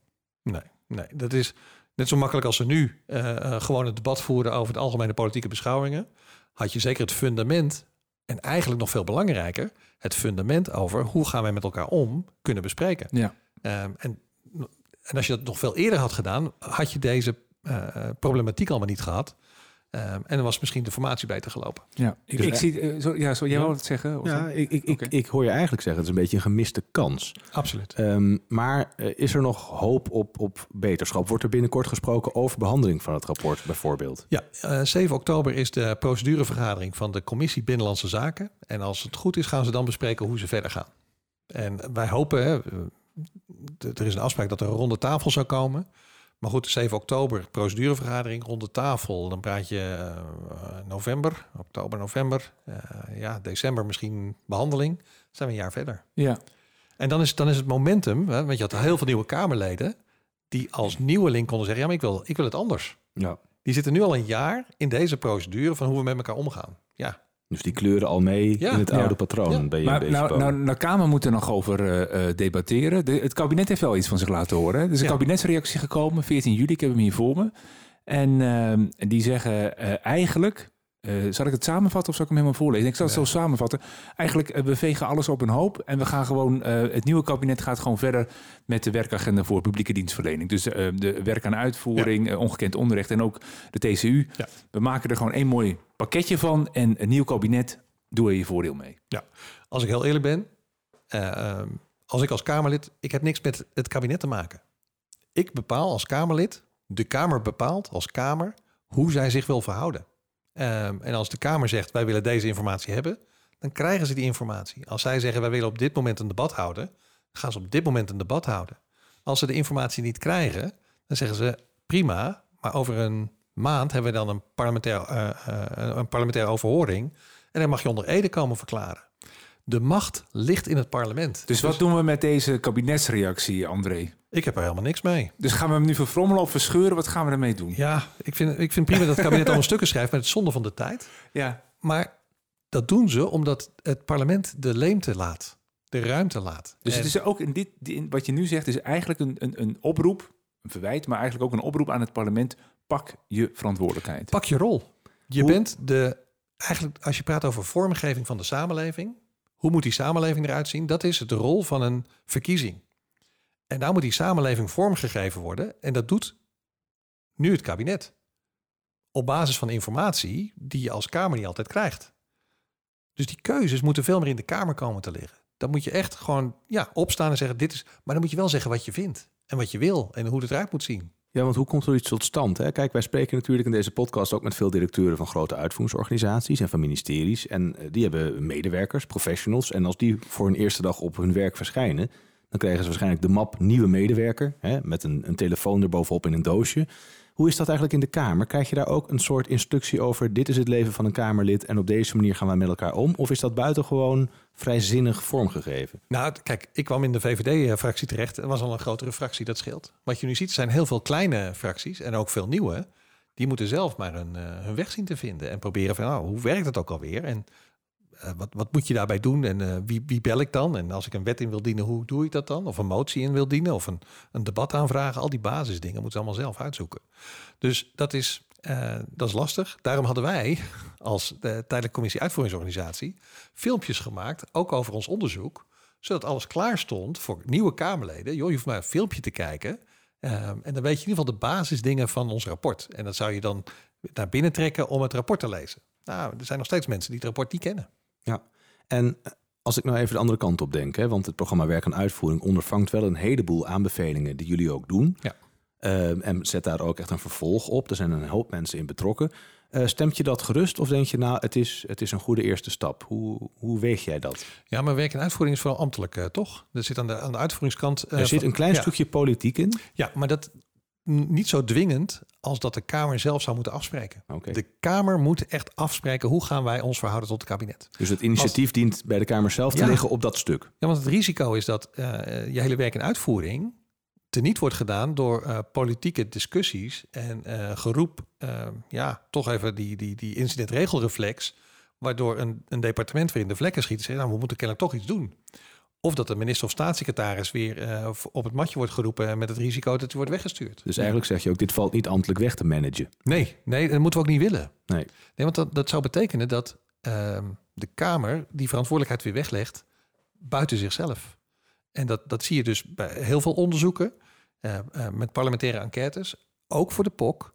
Speaker 1: nee, nee. Dat is net zo makkelijk als we nu eh, eh, gewoon het debat voeren over de algemene politieke beschouwingen. Had je zeker het fundament, en eigenlijk nog veel belangrijker, het fundament over hoe gaan wij met elkaar om kunnen bespreken.
Speaker 2: Ja.
Speaker 1: Ehm, en, en als je dat nog veel eerder had gedaan, had je deze eh, problematiek allemaal niet gehad. Ehm, en dan was misschien de formatie beter gelopen.
Speaker 2: Ja, ik,
Speaker 3: Dus
Speaker 2: ik zie. eh, zo, ja, zo jij
Speaker 3: Ja.
Speaker 2: het zeggen? Of
Speaker 3: Ja, ik, ik, ik, hoor je eigenlijk zeggen, het is een beetje een gemiste kans.
Speaker 1: Absoluut.
Speaker 3: Ehm, maar eh, is er nog hoop op, op beterschap? Wordt er binnenkort gesproken over behandeling van het rapport bijvoorbeeld?
Speaker 1: Ja, eh, 7 oktober is de procedurevergadering van de Commissie Binnenlandse Zaken. En als het goed is, gaan ze dan bespreken hoe ze verder gaan. En wij hopen, hè, eh, er is een afspraak dat er een ronde tafel zou komen. Maar goed, 7 oktober, procedurevergadering, ronde tafel. Dan praat je eh, november, oktober, november. Eh, ja, december misschien behandeling. Dan zijn we een jaar verder.
Speaker 2: Ja.
Speaker 1: En dan is, dan is het momentum, hè, want je had heel veel nieuwe Kamerleden... die als nieuweling konden zeggen, ja, maar ik wil, ik wil het anders.
Speaker 3: Ja.
Speaker 1: Die zitten nu al een jaar in deze procedure van hoe we met elkaar omgaan. Ja,
Speaker 3: Dus die kleuren al mee
Speaker 1: Ja.
Speaker 3: in het
Speaker 2: Ja.
Speaker 3: oude patroon.
Speaker 1: Ja.
Speaker 3: Ben je
Speaker 2: Maar nou, nou, nou, Kamer moet er nog over eh, eh, debatteren. De, het kabinet heeft wel iets van zich laten horen. hè. Er is een
Speaker 1: Ja.
Speaker 2: kabinetsreactie gekomen, 14 juli. Ik heb hem hier voor me. En ehm, en die zeggen eh, eigenlijk... eh, zal ik het samenvatten of zal ik hem helemaal voorlezen? Ik zal het
Speaker 1: Ja.
Speaker 2: zo samenvatten. Eigenlijk, eh, we vegen alles op een hoop. En we gaan gewoon... eh, het nieuwe kabinet gaat gewoon verder met de werkagenda voor publieke dienstverlening. Dus de werk aan uitvoering, ongekend onderrecht en ook de TCU.
Speaker 1: Ja.
Speaker 2: We maken er gewoon één mooi pakketje van. En een nieuw kabinet, doe er je voordeel mee.
Speaker 1: als ik heel eerlijk ben, eh, ehm, als ik als Kamerlid, ik heb niks met het kabinet te maken. Ik bepaal als Kamerlid, de Kamer bepaalt als Kamer hoe zij zich wil verhouden. Ehm, en als de Kamer zegt, wij willen deze informatie hebben, dan krijgen ze die informatie. Als zij zeggen, wij willen op dit moment een debat houden, gaan ze op dit moment een debat houden. Als ze de informatie niet krijgen, dan zeggen ze, prima, maar over een maand hebben we dan een parlementair, eh, eh, een parlementaire overhoring. En dan mag je onder Ede komen verklaren. De macht ligt in het parlement.
Speaker 2: Dus wat doen we met deze kabinetsreactie, André?
Speaker 1: Ik heb er helemaal niks mee.
Speaker 2: Dus gaan we hem nu verfrommelen of verscheuren? Wat gaan we ermee doen?
Speaker 1: Ja, ik vind, ik vind prima dat het kabinet *laughs* allemaal stukken schrijft, maar het is zonde van de tijd.
Speaker 2: Ja.
Speaker 1: Maar dat doen ze omdat het parlement de leemte laat, de ruimte laat.
Speaker 2: Dus
Speaker 1: En-
Speaker 2: het is ook in dit, in wat je nu zegt, is eigenlijk een, een, een oproep, een verwijt, maar eigenlijk ook een oproep aan het parlement. Pak je verantwoordelijkheid.
Speaker 1: Pak je rol. Je
Speaker 3: Hoe-
Speaker 1: bent de, eigenlijk als je praat over vormgeving van de samenleving, hoe moet die samenleving eruit zien? Dat is de rol van een verkiezing. En daar moet die samenleving vormgegeven worden. En dat doet nu het kabinet. Op basis van informatie die je als Kamer niet altijd krijgt. Dus die keuzes moeten veel meer in de Kamer komen te liggen. Dan moet je echt gewoon ja, opstaan en zeggen: dit is. Maar dan moet je wel zeggen wat je vindt. En wat je wil. En hoe het eruit moet zien.
Speaker 3: Ja, want hoe komt er iets tot stand? Hè? Kijk, wij spreken natuurlijk in deze podcast ook met veel directeuren van grote uitvoeringsorganisaties en van ministeries. En eh, die hebben medewerkers, professionals. En als die voor een eerste dag op hun werk verschijnen, dan krijgen ze waarschijnlijk de map nieuwe medewerker. Hè? Met een, een telefoon erbovenop in een doosje. Hoe is dat eigenlijk in de Kamer? Krijg je daar ook een soort instructie over? Dit is het leven van een Kamerlid en op deze manier gaan wij met elkaar om? Of is dat buitengewoon vrijzinnig vormgegeven?
Speaker 1: Nou, kijk, ik kwam in de VVD-fractie terecht. Er was al een grotere fractie, dat scheelt. Wat je nu ziet, zijn heel veel kleine fracties en ook veel nieuwe. Die moeten zelf maar hun, eh, hun weg zien te vinden en proberen van, nou, hoe werkt het ook alweer? En wat, wat moet je daarbij doen? En eh, wie, wie bel ik dan? En als ik een wet in wil dienen, hoe doe ik dat dan? Of een motie in wil dienen? Of een, een debat aanvragen? Al die basisdingen moeten ze allemaal zelf uitzoeken. Dus dat is, eh, dat is lastig. Daarom hadden wij *laughs* als de tijdelijke commissie uitvoeringsorganisatie filmpjes gemaakt, ook over ons onderzoek, zodat alles klaar stond voor nieuwe Kamerleden. Joh, je hoeft maar een filmpje te kijken. Ehm, en dan weet je in ieder geval de basisdingen van ons rapport. En dat zou je dan naar binnen trekken om het rapport te lezen. Nou, er zijn nog steeds mensen die het rapport niet kennen.
Speaker 3: En eh, als ik nou even de andere kant op denk, hè, want het programma Werk aan Uitvoering ondervangt wel een heleboel aanbevelingen die jullie ook doen.
Speaker 1: Ja.
Speaker 3: Ehm, en zet daar ook echt een vervolg op. Er zijn een hoop mensen in betrokken. Eh, stemt je dat gerust of denk je, nou, het is, het is een goede eerste stap? Hoe, hoe weeg jij dat?
Speaker 1: Ja, maar werk en uitvoering is vooral ambtelijk, eh, toch? Er zit aan de, aan de uitvoeringskant...
Speaker 3: er zit
Speaker 1: van-
Speaker 3: een klein
Speaker 1: ja.
Speaker 3: stukje politiek in.
Speaker 1: Ja, maar dat niet zo dwingend als dat de Kamer zelf zou moeten afspreken. De Kamer moet echt afspreken hoe gaan wij ons verhouden tot het kabinet.
Speaker 3: Dus het initiatief dient bij de Kamer zelf te
Speaker 1: Ja.
Speaker 3: liggen op dat stuk.
Speaker 1: Ja, want het risico is dat eh, je hele werk en uitvoering teniet wordt gedaan door eh, politieke discussies en eh, geroep, ja, toch even die, die, die incidentregelreflex Waardoor een, een departement weer in de vlekken schiet en zegt, nou, we moeten kennelijk toch iets doen. Of dat de minister of staatssecretaris weer uh, op het matje wordt geroepen met het risico dat hij wordt weggestuurd.
Speaker 3: Dus eigenlijk zeg je ook, dit valt niet ambtelijk weg te managen.
Speaker 1: Nee, nee dat moeten we ook niet willen.
Speaker 3: Nee,
Speaker 1: nee want dat, dat zou betekenen dat uh, de Kamer die verantwoordelijkheid weer weglegt buiten zichzelf. En dat, dat zie je dus bij heel veel onderzoeken uh, uh, met parlementaire enquêtes, ook voor de POK.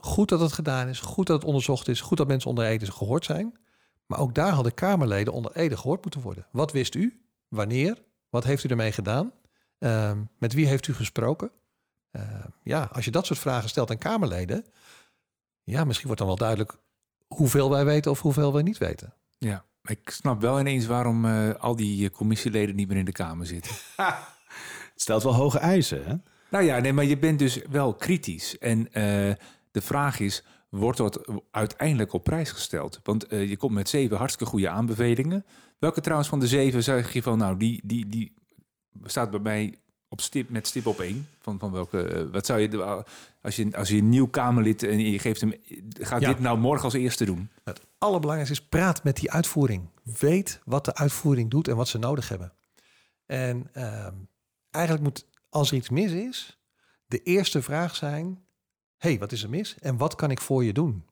Speaker 1: goed dat het gedaan is, goed dat het onderzocht is, goed dat mensen onder Ede gehoord zijn. Maar ook daar hadden Kamerleden onder Ede gehoord moeten worden. Wat wist u? Wanneer? Wat heeft u ermee gedaan? Uh, met wie heeft u gesproken? Uh, ja, als je dat soort vragen stelt aan Kamerleden, ja, misschien wordt dan wel duidelijk hoeveel wij weten of hoeveel wij niet weten.
Speaker 2: Ja, ik snap wel ineens waarom uh, al die commissieleden niet meer in de Kamer zitten. *laughs*
Speaker 3: Het stelt wel hoge eisen, hè?
Speaker 2: Nou ja, nee, maar je bent dus wel kritisch. En uh, de vraag is, wordt dat uiteindelijk op prijs gesteld? Want uh, je komt met zeven hartstikke goede aanbevelingen. Welke trouwens van de zeven zeg je van, nou, die, die, die staat bij mij op stip, met stip op één? Van, van welke, uh, wat zou je, als je, als je een nieuw Kamerlid en je geeft hem, gaat ja. dit nou morgen als eerste doen?
Speaker 1: Het allerbelangrijkste is, praat met die uitvoering. Weet wat de uitvoering doet en wat ze nodig hebben. En uh, eigenlijk moet, als er iets mis is, de eerste vraag zijn, hey, wat is er mis en wat kan ik voor je doen?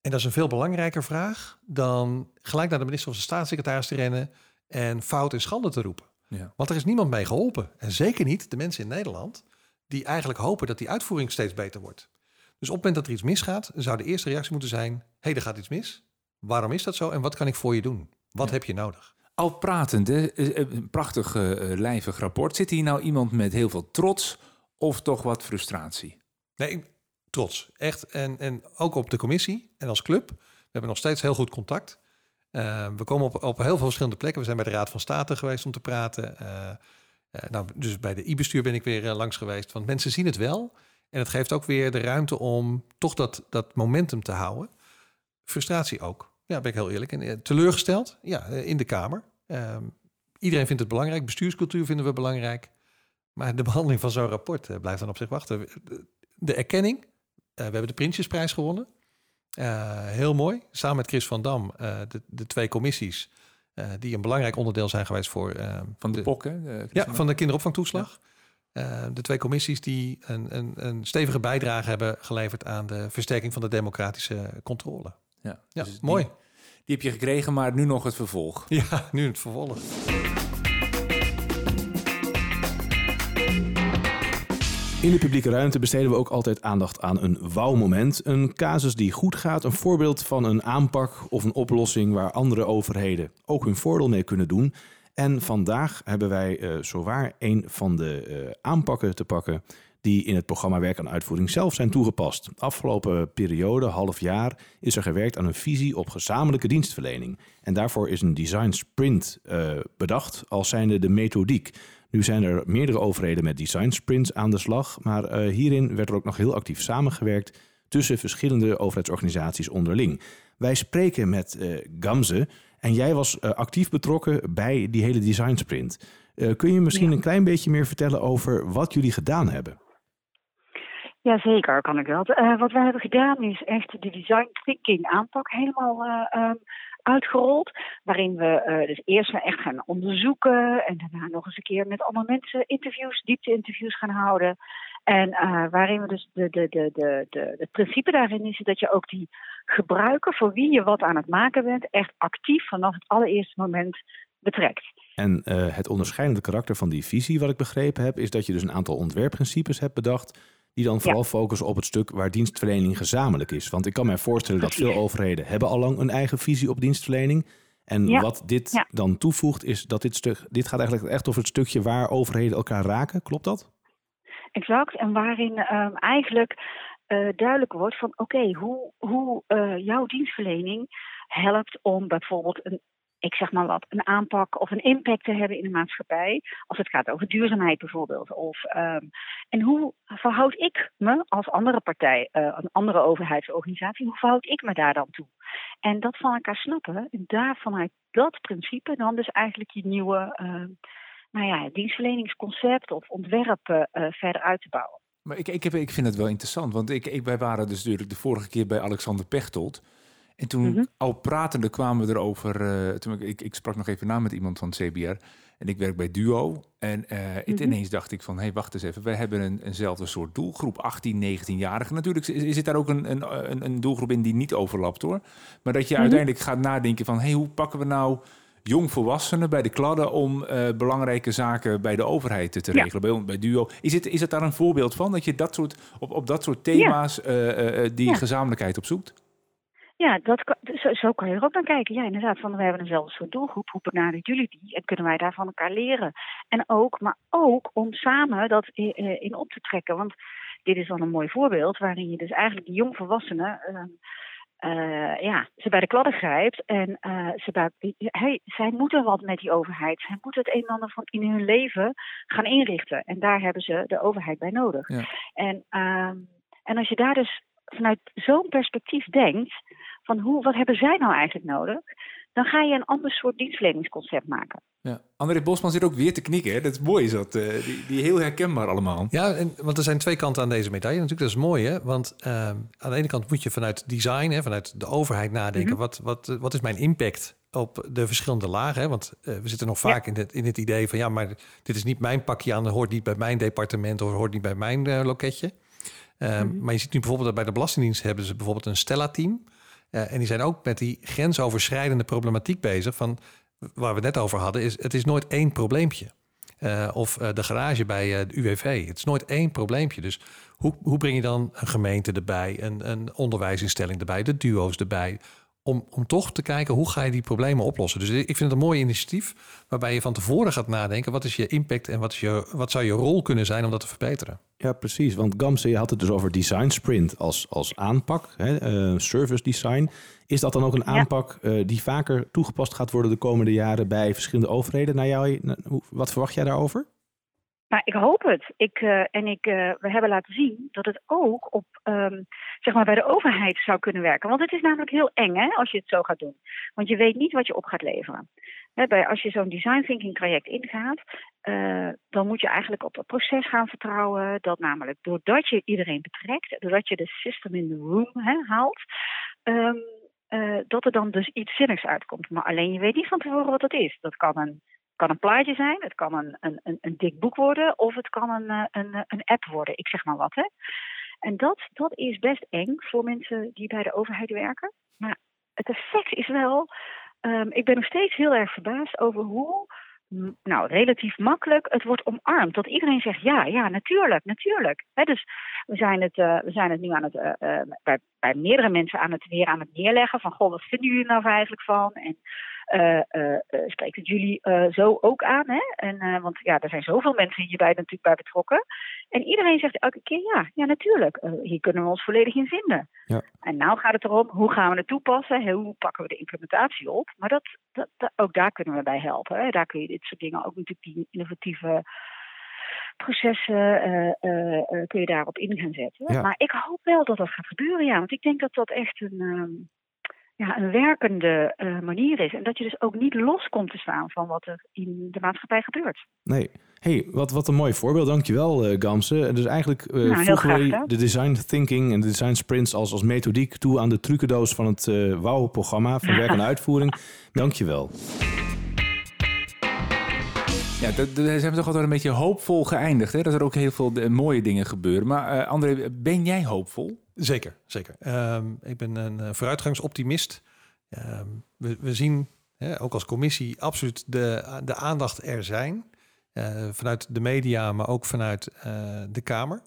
Speaker 1: En dat is een veel belangrijker vraag dan gelijk naar de minister of de staatssecretaris te rennen en fout en schande te roepen.
Speaker 2: Ja.
Speaker 1: Want er is niemand mee geholpen. En zeker niet de mensen in Nederland die eigenlijk hopen dat die uitvoering steeds beter wordt. Dus op het moment dat er iets misgaat, zou de eerste reactie moeten zijn: hé, hey, er gaat iets mis. Waarom is dat zo en wat kan ik voor je doen? Wat ja. heb je nodig?
Speaker 2: Al pratend, een prachtig uh, lijvig rapport. Zit hier nou iemand met heel veel trots of toch wat frustratie?
Speaker 1: Nee, trots. Echt. En, en ook op de commissie en als club. We hebben nog steeds heel goed contact. Uh, we komen op, op heel veel verschillende plekken. We zijn bij de Raad van State geweest om te praten. Uh, uh, nou, dus bij de i-bestuur ben ik weer langs geweest. Want mensen zien het wel. En het geeft ook weer de ruimte om toch dat, dat momentum te houden. Frustratie ook. Ja, ben ik heel eerlijk. En teleurgesteld, ja, in de Kamer. Ehm, iedereen vindt het belangrijk. Bestuurscultuur vinden we belangrijk. Maar de behandeling van zo'n rapport blijft dan op zich wachten. De erkenning, Uh, we hebben de Prinsjesprijs gewonnen. Uh, heel mooi. Samen met Chris van Dam, uh, de, de, twee commissies die een belangrijk onderdeel zijn geweest voor...
Speaker 2: van de? De,
Speaker 1: ja, van de kinderopvangtoeslag. Ja. de twee commissies die een, een, een, stevige bijdrage hebben geleverd aan de versterking van de democratische controle.
Speaker 2: Ja,
Speaker 1: ja dus mooi.
Speaker 2: Die, die heb je gekregen, maar nu nog het vervolg.
Speaker 1: Ja, nu het vervolg.
Speaker 3: In de publieke ruimte besteden we ook altijd aandacht aan een wauw-moment. Een casus die goed gaat, een voorbeeld van een aanpak of een oplossing waar andere overheden ook hun voordeel mee kunnen doen. En vandaag hebben wij uh, zowaar een van de uh, aanpakken te pakken die in het programma Werk aan Uitvoering zelf zijn toegepast. Afgelopen periode, half jaar, is er gewerkt aan een visie op gezamenlijke dienstverlening. En daarvoor is een design sprint uh, bedacht als zijnde de methodiek. Nu zijn er meerdere overheden met design sprints aan de slag, maar uh, hierin werd er ook nog heel actief samengewerkt tussen verschillende overheidsorganisaties onderling. Wij spreken met uh, Gamze en jij was uh, actief betrokken bij die hele design sprint. kun je misschien ja. een klein beetje meer vertellen over wat jullie gedaan hebben?
Speaker 5: Jazeker, kan ik wel. wat wij hebben gedaan is echt de design thinking aanpak helemaal um, uitgerold. Waarin we uh, dus eerst echt gaan onderzoeken en daarna nog eens een keer met allemaal mensen interviews, diepte-interviews gaan houden. En uh, waarin we dus de, de, de, de, de, het principe daarin is dat je ook die gebruiker voor wie je wat aan het maken bent, echt actief vanaf het allereerste moment betrekt.
Speaker 3: En uh, het onderscheidende karakter van die visie, wat ik begrepen heb, is dat je dus een aantal ontwerpprincipes hebt bedacht die dan vooral ja. focussen op het stuk waar dienstverlening gezamenlijk is. Want ik kan mij voorstellen dat veel overheden hebben al lang een eigen visie op dienstverlening. En ja. wat dit ja. dan toevoegt, is dat dit stuk, dit gaat eigenlijk echt over het stukje waar overheden elkaar raken. Klopt dat?
Speaker 5: Exact. En waarin um, eigenlijk uh, duidelijk wordt van oké, okay, hoe, hoe uh, jouw dienstverlening helpt om bijvoorbeeld een ik zeg maar wat, een aanpak of een impact te hebben in de maatschappij. Als het gaat over duurzaamheid bijvoorbeeld. Of, um, en hoe verhoud ik me als andere partij, uh, een andere overheidsorganisatie, hoe verhoud ik me daar dan toe? En dat van elkaar snappen, en daar vanuit dat principe dan dus eigenlijk je nieuwe uh, nou ja, dienstverleningsconcept of ontwerp uh, verder uit te bouwen.
Speaker 2: Maar ik, ik, heb, ik vind het wel interessant, want ik, ik, wij waren dus natuurlijk de vorige keer bij Alexander Pechtold. En toen
Speaker 5: Mhm.
Speaker 2: al pratende kwamen we erover. eh toen ik, ik, ik sprak nog even na met iemand van het CBR. En ik werk bij Duo. En eh,
Speaker 5: Mhm.
Speaker 2: ineens dacht ik van, hé, hey, wacht eens even. Wij hebben een, eenzelfde soort doelgroep, 18, 19-jarigen. Natuurlijk is- zit daar ook een, een, een, doelgroep in die niet overlapt hoor. Maar dat je
Speaker 5: Mhm.
Speaker 2: uiteindelijk gaat nadenken van, hé, hey, hoe pakken we nou jongvolwassenen bij de kladden om eh, belangrijke zaken bij de overheid te, te
Speaker 5: Ja.
Speaker 2: regelen, bij, bij Duo. Is het, is het daar een voorbeeld van, dat je dat soort, op, op dat soort thema's eh, die
Speaker 5: Ja.
Speaker 2: gezamenlijkheid opzoekt?
Speaker 5: Ja, dat zo, zo kan je er ook naar kijken. Ja, inderdaad, van we hebben eenzelfde soort doelgroep. Hoe benaderen jullie die? En kunnen wij daar van elkaar leren? En ook, maar ook om samen dat i- eh, in op te trekken. Want dit is dan een mooi voorbeeld waarin je dus eigenlijk die jongvolwassenen... eh, ja, ze bij de kladden grijpt en eh, ze bij, hey, zij moeten wat met die overheid. Zij moeten het een en ander van in hun leven gaan inrichten. En daar hebben ze de overheid bij nodig.
Speaker 2: Ja.
Speaker 5: En, ehm, en als je daar dus vanuit zo'n perspectief denkt, van hoe, wat hebben zij nou eigenlijk nodig, dan ga je een ander soort dienstverleningsconcept maken.
Speaker 2: Ja. André Bosman zit ook weer te knikken. Hè? Dat is mooi, is dat. eh, die, die heel herkenbaar allemaal.
Speaker 1: Ja, en, want er zijn twee kanten aan deze medaille. Natuurlijk, dat is mooi, hè? Want ehm, aan de ene kant moet je vanuit design, hè, vanuit de overheid nadenken.
Speaker 5: Mhm.
Speaker 1: wat, wat, wat is mijn impact op de verschillende lagen? Hè? Want eh, we zitten nog vaak in, het, in het idee van... ja, maar dit is niet mijn pakje aan, hoort niet bij mijn departement... of hoort niet bij mijn eh, Ehm,
Speaker 5: Mhm.
Speaker 1: Maar je ziet nu bijvoorbeeld dat bij de Belastingdienst... hebben ze bijvoorbeeld een Stella-team. Eh, en die zijn ook met die grensoverschrijdende problematiek bezig... van waar we het net over hadden, is het is nooit één probleempje. Eh, of eh, de garage bij de UWV. Het is nooit één probleempje. Dus hoe, hoe breng je dan een gemeente erbij, een, een onderwijsinstelling erbij, de duo's erbij? Om, om toch te kijken hoe ga je die problemen oplossen. Dus ik vind het een mooi initiatief waarbij je van tevoren gaat nadenken: wat is je impact en wat, is je, wat zou je rol kunnen zijn om dat te verbeteren?
Speaker 3: Ja, precies. Want Gamse, je had het dus over design sprint als, als aanpak, hè, eh, service design. Is dat dan ook een
Speaker 5: Ja.
Speaker 3: aanpak eh, die vaker toegepast gaat worden de komende jaren bij verschillende overheden? Naar jou, wat verwacht jij daarover?
Speaker 5: Maar ik hoop het. Ik, eh, en ik, eh, we hebben laten zien dat het ook op, ehm, zeg maar bij de overheid zou kunnen werken. Want het is namelijk heel eng hè, als je het zo gaat doen. Want je weet niet wat je op gaat leveren. Bij, als je zo'n design thinking traject ingaat, eh, dan moet je eigenlijk op het proces gaan vertrouwen. Dat namelijk doordat je iedereen betrekt, doordat je de system in the room haalt, ehm, eh, dat er dan dus iets zinnigs uitkomt. Maar alleen je weet niet van tevoren wat dat is. Dat kan een kan een plaatje zijn, het kan een, een, een, een dik boek worden of het kan een, eh, een, een app worden. Ik zeg maar wat. Hè. En dat, dat is best eng voor mensen die bij de overheid werken. Maar het effect is wel. ehm, ik ben nog steeds heel erg verbaasd over hoe. Nou, relatief makkelijk het wordt omarmd. Dat iedereen zegt: ja, ja, natuurlijk, natuurlijk. Dus we zijn het, eh, we zijn het nu aan het, eh, eh, bij, bij meerdere mensen aan het weer aan het neerleggen. Van: Goh, wat vinden jullie nou eigenlijk van? En eh, spreekt het jullie zo ook aan? Hè? En, want ja, er zijn zoveel mensen hierbij natuurlijk bij betrokken. En iedereen zegt elke keer ja, ja natuurlijk. Hier kunnen we ons volledig in vinden.
Speaker 3: Ja.
Speaker 5: En nou gaat het erom, hoe gaan we het toepassen? Hoe pakken we de implementatie op? Maar dat, dat, dat- ook daar kunnen we bij helpen. Hè? Daar kun je dit soort dingen ook natuurlijk die innovatieve processen eh, eh, eh, kun je daarop in gaan zetten.
Speaker 3: Ja.
Speaker 5: Maar ik hoop wel dat dat gaat gebeuren, ja. Want ik denk dat dat echt een, ehm, ja, een werkende manier is. En dat je dus ook niet los komt te staan van wat er in de maatschappij gebeurt.
Speaker 3: Nee. hey, wat, wat een mooi voorbeeld. Dankjewel, eh Gamse. Dus eigenlijk voegen we
Speaker 5: gedaan.
Speaker 3: de design thinking en de design sprints als, als methodiek toe aan de trucendoos van het eh WOW-programma van *laughs* werk en uitvoering. Dankjewel.
Speaker 2: Ja, dat, dat zijn we toch altijd een beetje hoopvol geëindigd. Hè? Dat er ook heel veel mooie dingen gebeuren. Maar eh, André, ben jij hoopvol?
Speaker 1: Zeker, zeker. Ehm, ik ben een eh, vooruitgangsoptimist. Ehm, we, we zien hè, ook als commissie absoluut de, de aandacht er zijn. Eh, vanuit de media, maar ook vanuit de Kamer.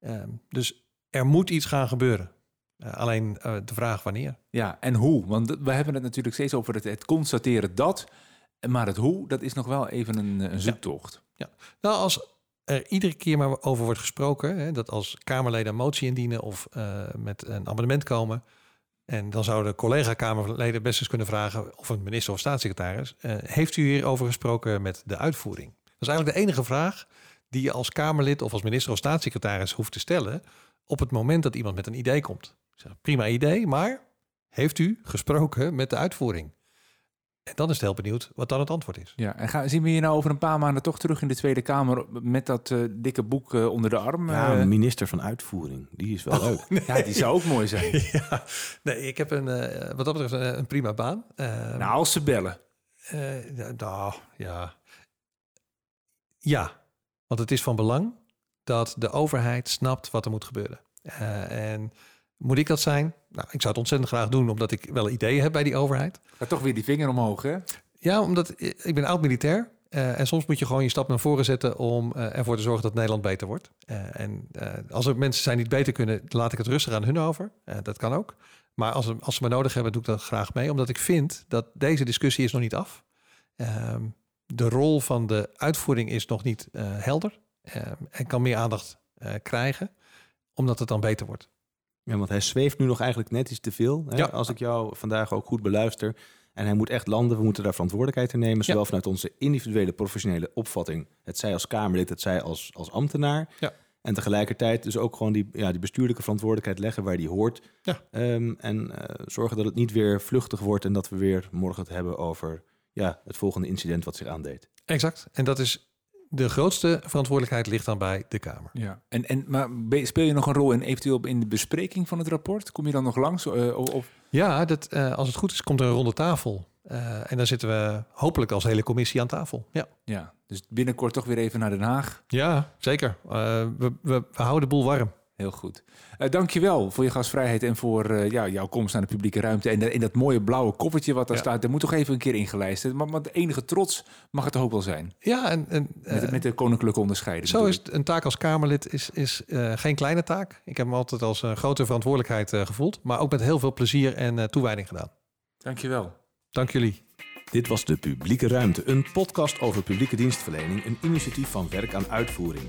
Speaker 1: Ehm, dus er moet iets gaan gebeuren. Alleen de vraag wanneer.
Speaker 2: Ja, en hoe? Want we hebben het natuurlijk steeds over het, het constateren dat. Maar het hoe, dat is nog wel even een, een zoektocht.
Speaker 1: Nou, als er iedere keer maar over wordt gesproken, hè, dat als Kamerleden een motie indienen of eh, met een amendement komen, en dan zouden collega-Kamerleden best eens kunnen vragen, of een minister of staatssecretaris, eh, heeft u hierover gesproken met de uitvoering? Dat is eigenlijk de enige vraag die je als Kamerlid of als minister of staatssecretaris hoeft te stellen op het moment dat iemand met een idee komt. Ik zeg, prima idee, maar heeft u gesproken met de uitvoering? En dan is het heel benieuwd wat dan het antwoord is.
Speaker 2: Ja, en gaan, zien we je nou over een paar maanden toch terug in de Tweede Kamer met dat eh, dikke boek eh, onder de arm?
Speaker 3: Ja,
Speaker 2: Eh,
Speaker 3: minister van Uitvoering. Die is wel *laughs* leuk.
Speaker 2: ja, die zou ook mooi zijn. *laughs*
Speaker 1: ja, nee, ik heb een, eh, wat dat betreft een, een prima baan. Eh,
Speaker 2: Nou, als ze bellen.
Speaker 1: eh, ja, nou, ja. Ja, want het is van belang dat de overheid snapt wat er moet gebeuren. Eh, en moet ik dat zijn? Nou, ik zou het ontzettend graag doen, omdat ik wel ideeën heb bij die overheid.
Speaker 2: Gaat toch weer die vinger omhoog, hè?
Speaker 1: Ja, omdat ik ben oud-militair. eh, en soms moet je gewoon je stap naar voren zetten om eh, ervoor te zorgen dat Nederland beter wordt. Eh, en als er mensen zijn die het beter kunnen, laat ik het rustig aan hun over. Dat kan ook. Maar als, ze- als ze me nodig hebben, doe ik dat graag mee. Omdat ik vind dat deze discussie is nog niet af. Ehm, de rol van de uitvoering is nog niet helder. ehm, en kan meer aandacht krijgen, omdat het dan beter wordt.
Speaker 3: Ja, want hij zweeft nu nog eigenlijk net iets te veel. Hè?
Speaker 1: Ja.
Speaker 3: Als ik jou vandaag ook goed beluister. En hij moet echt landen. We moeten daar verantwoordelijkheid in nemen. Zowel vanuit onze individuele professionele opvatting. Het zij als Kamerlid, het zij als, als ambtenaar.
Speaker 1: Ja.
Speaker 3: En tegelijkertijd dus ook gewoon die, ja, die bestuurlijke verantwoordelijkheid leggen waar die hoort.
Speaker 1: Ja.
Speaker 3: Ehm, en eh, zorgen dat het niet weer vluchtig wordt. En dat we weer morgen het hebben over ja, het volgende incident wat zich aandeed.
Speaker 1: Exact. En dat is de grootste verantwoordelijkheid ligt dan bij de Kamer.
Speaker 2: Ja. En, en, maar speel je nog een rol in eventueel in de bespreking van het rapport? Kom je dan nog langs? eh, of,
Speaker 1: Ja, dat, eh, als het goed is, komt er een ronde tafel. Eh, en dan zitten we hopelijk als hele commissie aan tafel. Ja,
Speaker 2: ja, dus binnenkort toch weer even naar Den Haag.
Speaker 1: ja zeker. We, we, we houden de boel warm.
Speaker 2: Heel goed. Eh dankjewel voor je gastvrijheid en voor eh, ja, jouw komst naar de publieke ruimte. En, de- en dat mooie blauwe koffertje wat daar
Speaker 1: Ja.
Speaker 2: staat, dat moet toch even een keer ingelijst. Maar, maar de enige trots mag het toch ook wel zijn.
Speaker 1: Ja, en, en
Speaker 2: Met,
Speaker 1: eh,
Speaker 2: met de koninklijke onderscheiding.
Speaker 1: zo is het, een taak als Kamerlid is, is eh, geen kleine taak. Ik heb hem altijd als een grote verantwoordelijkheid eh, gevoeld. Maar ook met heel veel plezier en eh, toewijding gedaan.
Speaker 2: Dankjewel.
Speaker 1: Dank jullie.
Speaker 3: Dit was De Publieke Ruimte, een podcast over publieke dienstverlening, een initiatief van Werk aan Uitvoering.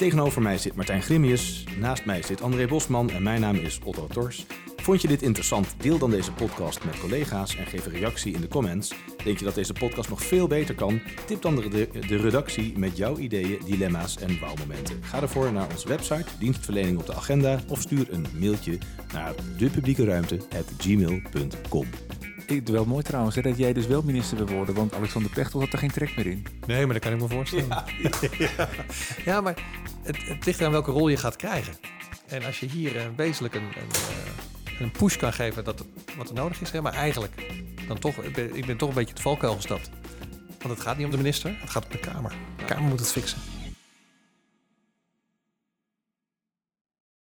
Speaker 3: Tegenover mij zit Martijn Grimius, naast mij zit André Bosman en mijn naam is Otto Tors. Vond je dit interessant? Deel dan deze podcast met collega's en geef een reactie in de comments. Denk je dat deze podcast nog veel beter kan? Tip dan de, redactie met jouw ideeën, dilemma's en wauwmomenten. Ga ervoor naar onze website, dienstverlening op de agenda of stuur een mailtje naar depubliekeruimte.gmail.com.
Speaker 2: Ik, wel mooi trouwens hè, dat jij dus wel minister wil worden, want Alexander Pechtel had er geen trek meer in.
Speaker 1: Nee, maar dat kan ik me voorstellen. Ja, *laughs* ja. maar het, het ligt aan welke rol je gaat krijgen. En als je hier eh, wezenlijk een, een, eh, een push kan geven dat wat er nodig is, hè, maar eigenlijk dan toch, ik ben, ik ben toch een beetje het valkuil gestapt. Want het gaat niet om de minister, het gaat om de Kamer. De Kamer moet het fixen.